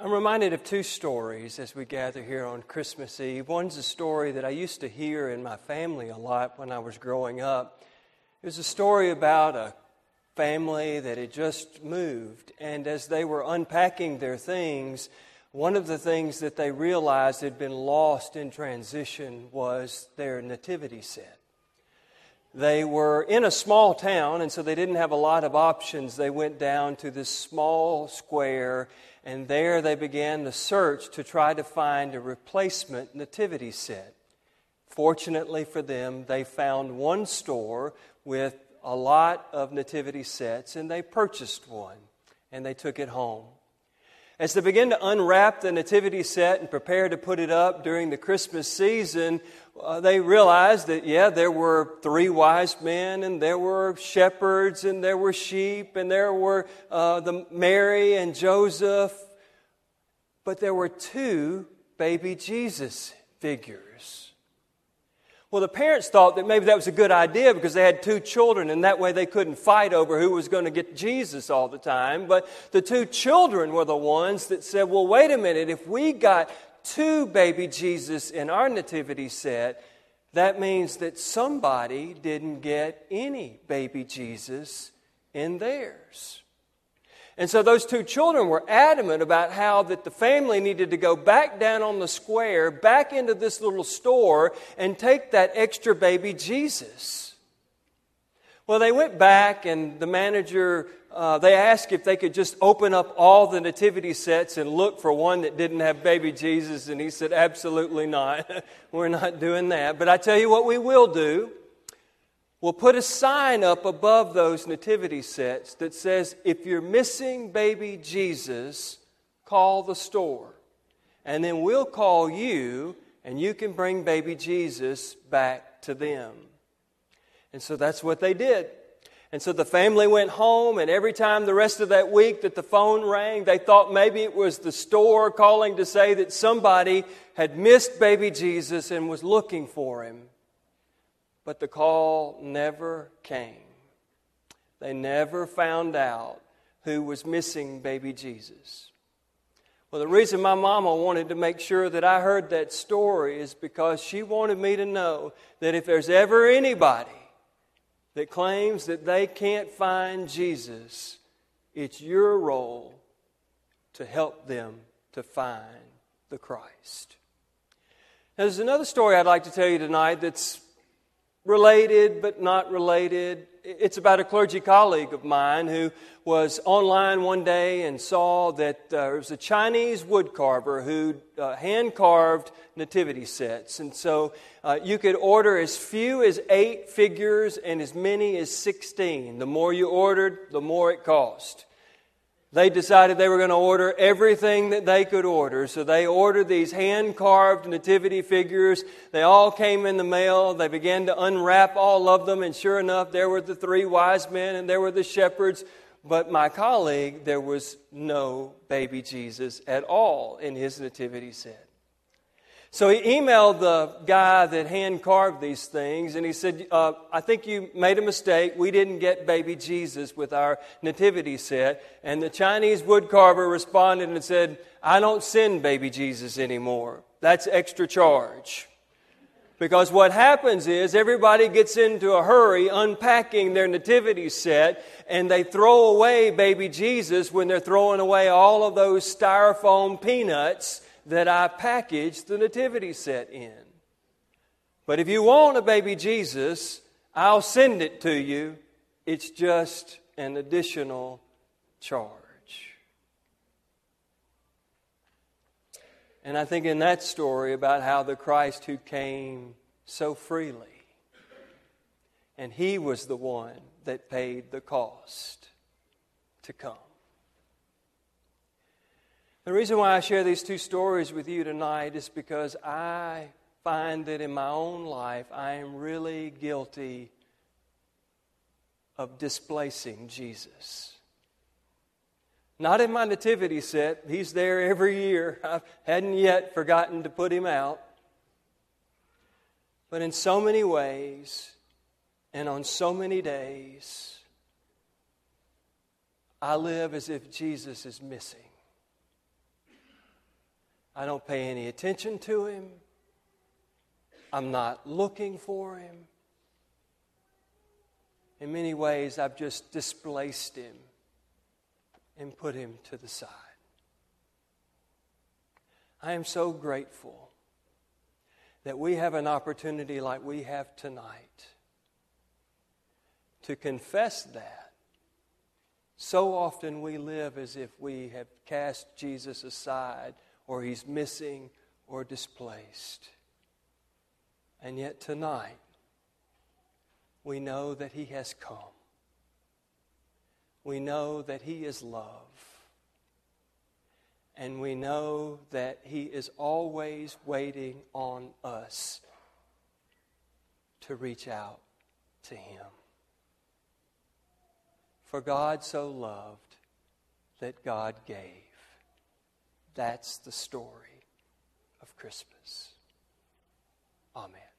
I'm reminded of two stories as we gather here on Christmas Eve. One's a story that I used to hear in my family a lot when I was growing up. It was a story about a family that had just moved, and as they were unpacking their things, one of the things that they realized had been lost in transition was their nativity set. They were in a small town, and so they didn't have a lot of options. They went down to this small square and there they began the search to try to find a replacement nativity set. Fortunately for them, they found one store with a lot of nativity sets, and they purchased one and they took it home. As they begin to unwrap the nativity set and prepare to put it up during the Christmas season, uh, they realized that, yeah, there were three wise men, and there were shepherds, and there were sheep, and there were uh, the Mary and Joseph, but there were two baby Jesus figures. Well, the parents thought that maybe that was a good idea because they had two children, and that way they couldn't fight over who was going to get Jesus all the time. But the two children were the ones that said, well, wait a minute, if we got two baby Jesus in our nativity set, that means that somebody didn't get any baby Jesus in theirs. And so those two children were adamant about how that the family needed to go back down on the square, back into this little store, and take that extra baby Jesus. Well, they went back, and the manager uh, they asked if they could just open up all the nativity sets and look for one that didn't have baby Jesus, and he said, Absolutely not. We're not doing that. But I tell you what, we will do. We'll put a sign up above those nativity sets that says, If you're missing baby Jesus, call the store. And then we'll call you, and you can bring baby Jesus back to them. And so that's what they did. And so the family went home, and every time the rest of that week that the phone rang, they thought maybe it was the store calling to say that somebody had missed baby Jesus and was looking for him. But the call never came. They never found out who was missing baby Jesus. Well, the reason my mama wanted to make sure that I heard that story is because she wanted me to know that if there's ever anybody that claims that they can't find Jesus, it's your role to help them to find the Christ. Now, there's another story I'd like to tell you tonight that's related but not related. It's about a clergy colleague of mine who was online one day and saw that uh, there was a Chinese woodcarver who uh, hand carved nativity sets. And so uh, you could order as few as eight figures and as many as 16. The more you ordered, the more it cost. They decided they were going to order everything that they could order. So they ordered these hand carved nativity figures. They all came in the mail. They began to unwrap all of them. And sure enough, there were the three wise men and there were the shepherds. But my colleague, there was no baby Jesus at all in his nativity set. So he emailed the guy that hand carved these things, and he said, uh, I think you made a mistake. We didn't get baby Jesus with our nativity set. And the Chinese woodcarver responded and said, I don't send baby Jesus anymore. That's extra charge. Because what happens is everybody gets into a hurry unpacking their nativity set and they throw away baby Jesus when they're throwing away all of those styrofoam peanuts that I packaged the nativity set in. But if you want a baby Jesus, I'll send it to you. It's just an additional charge. And I think in that story about how the Christ who came so freely, and he was the one that paid the cost to come. The reason why I share these two stories with you tonight is because I find that in my own life I am really guilty of displacing Jesus. Not in my nativity set, he's there every year. I hadn't yet forgotten to put him out. But in so many ways and on so many days, I live as if Jesus is missing. I don't pay any attention to him. I'm not looking for him. In many ways, I've just displaced him and put him to the side. I am so grateful that we have an opportunity like we have tonight to confess that. So often we live as if we have cast Jesus aside or he's missing or displaced. And yet tonight, we know that he has come. We know that he is love. And we know that he is always waiting on us to reach out to him. For God so loved that God gave. That's the story of Christmas. Amen.